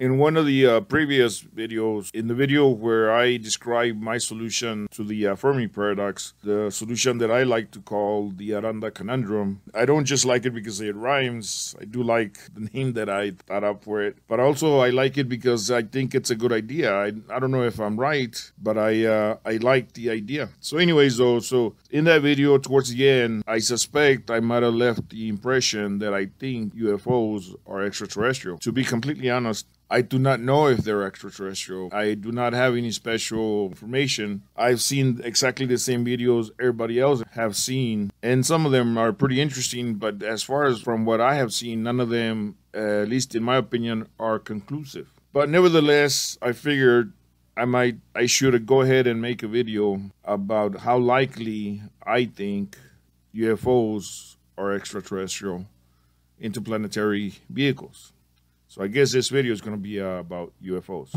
In one of the uh, previous videos, in the video where I describe my solution to the uh, Fermi paradox, the solution that I like to call the Aranda conundrum, I don't just like it because it rhymes. I do like the name that I thought up for it, but also I like it because I think it's a good idea. I, I don't know if I'm right, but I uh, I like the idea. So, anyways, though, so in that video towards the end, I suspect I might have left the impression that I think UFOs are extraterrestrial. To be completely honest, I do not know if they're extraterrestrial. I do not have any special information. I've seen exactly the same videos everybody else have seen, and some of them are pretty interesting. But as far as from what I have seen, none of them, uh, at least in my opinion, are conclusive. But nevertheless, I figured I might, I should go ahead and make a video about how likely I think UFOs are extraterrestrial interplanetary vehicles. So I guess this video is going to be uh, about UFOs.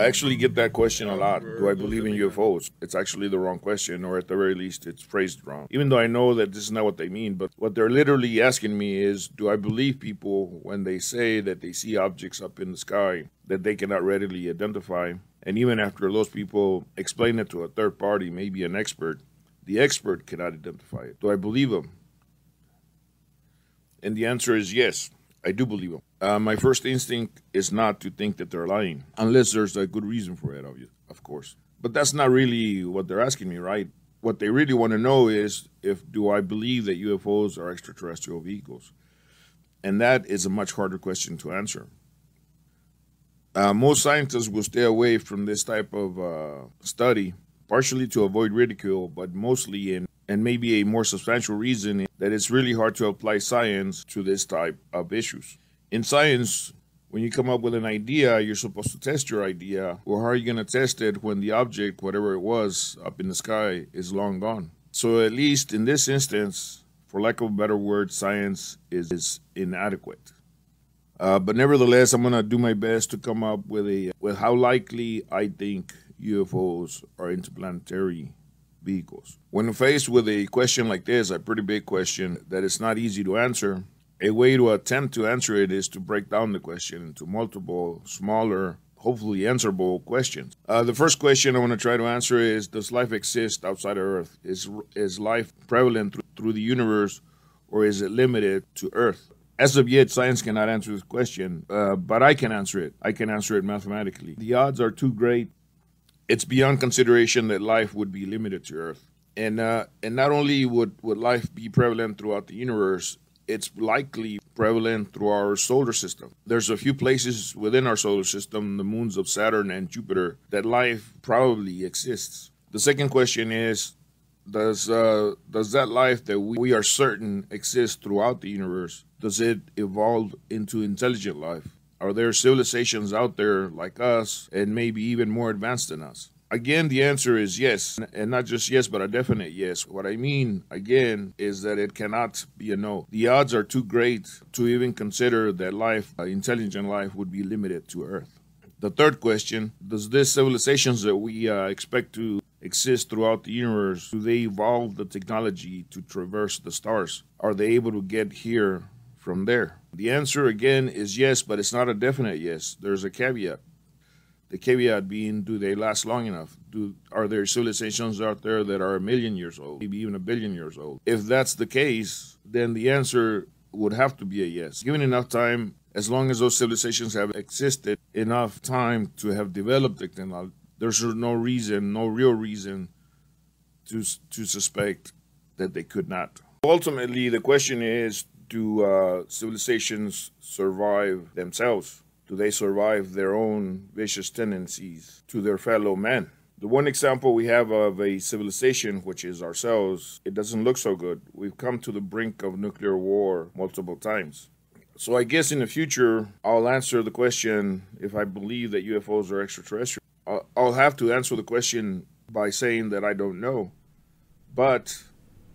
I actually get that question a lot. Do I believe in UFOs? It's actually the wrong question, or at the very least, it's phrased wrong. Even though I know that this is not what they mean, but what they're literally asking me is Do I believe people when they say that they see objects up in the sky that they cannot readily identify? And even after those people explain it to a third party, maybe an expert, the expert cannot identify it. Do I believe them? And the answer is yes. I do believe them. Uh, my first instinct is not to think that they're lying, unless there's a good reason for it, of course. But that's not really what they're asking me, right? What they really want to know is if do I believe that UFOs are extraterrestrial vehicles? And that is a much harder question to answer. Uh, most scientists will stay away from this type of uh, study, partially to avoid ridicule, but mostly in and maybe a more substantial reason that it's really hard to apply science to this type of issues. In science, when you come up with an idea, you're supposed to test your idea. Well, how are you going to test it when the object, whatever it was up in the sky, is long gone? So, at least in this instance, for lack of a better word, science is, is inadequate. Uh, but nevertheless, I'm going to do my best to come up with a with how likely I think UFOs are interplanetary vehicles. When faced with a question like this, a pretty big question that is not easy to answer, a way to attempt to answer it is to break down the question into multiple, smaller, hopefully answerable questions. Uh, the first question I want to try to answer is Does life exist outside of Earth? Is, is life prevalent through, through the universe or is it limited to Earth? As of yet, science cannot answer this question, uh, but I can answer it. I can answer it mathematically. The odds are too great it's beyond consideration that life would be limited to Earth. And uh, and not only would, would life be prevalent throughout the universe, it's likely prevalent through our solar system. There's a few places within our solar system, the moons of Saturn and Jupiter, that life probably exists. The second question is does uh, does that life that we, we are certain exists throughout the universe does it evolve into intelligent life are there civilizations out there like us and maybe even more advanced than us? Again, the answer is yes, and not just yes, but a definite yes. What I mean, again, is that it cannot be a no. The odds are too great to even consider that life, uh, intelligent life, would be limited to Earth. The third question Does these civilizations that we uh, expect to exist throughout the universe, do they evolve the technology to traverse the stars? Are they able to get here from there? The answer again is yes, but it's not a definite yes. There's a caveat. The caveat being, do they last long enough? Do are there civilizations out there that are a million years old, maybe even a billion years old? If that's the case, then the answer would have to be a yes. Given enough time, as long as those civilizations have existed enough time to have developed technology, there's no reason, no real reason to to suspect that they could not. Ultimately, the question is do uh, civilizations survive themselves? Do they survive their own vicious tendencies to their fellow men? The one example we have of a civilization, which is ourselves, it doesn't look so good. We've come to the brink of nuclear war multiple times. So I guess in the future, I'll answer the question if I believe that UFOs are extraterrestrial. I'll, I'll have to answer the question by saying that I don't know, but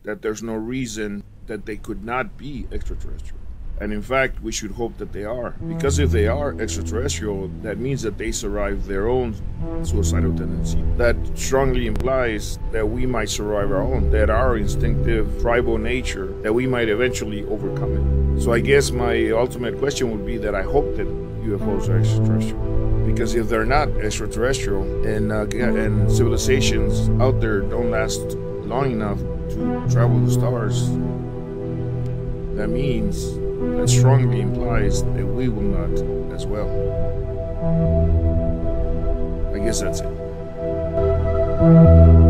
that there's no reason that they could not be extraterrestrial. And in fact, we should hope that they are. Because if they are extraterrestrial, that means that they survive their own suicidal tendency. That strongly implies that we might survive our own, that our instinctive tribal nature, that we might eventually overcome it. So I guess my ultimate question would be that I hope that UFOs are extraterrestrial. Because if they're not extraterrestrial and, uh, and civilizations out there don't last long enough to travel the stars, that means that strongly implies that we will not as well. I guess that's it.